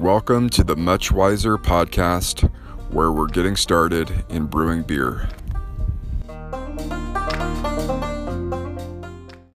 Welcome to the Much Wiser podcast, where we're getting started in brewing beer.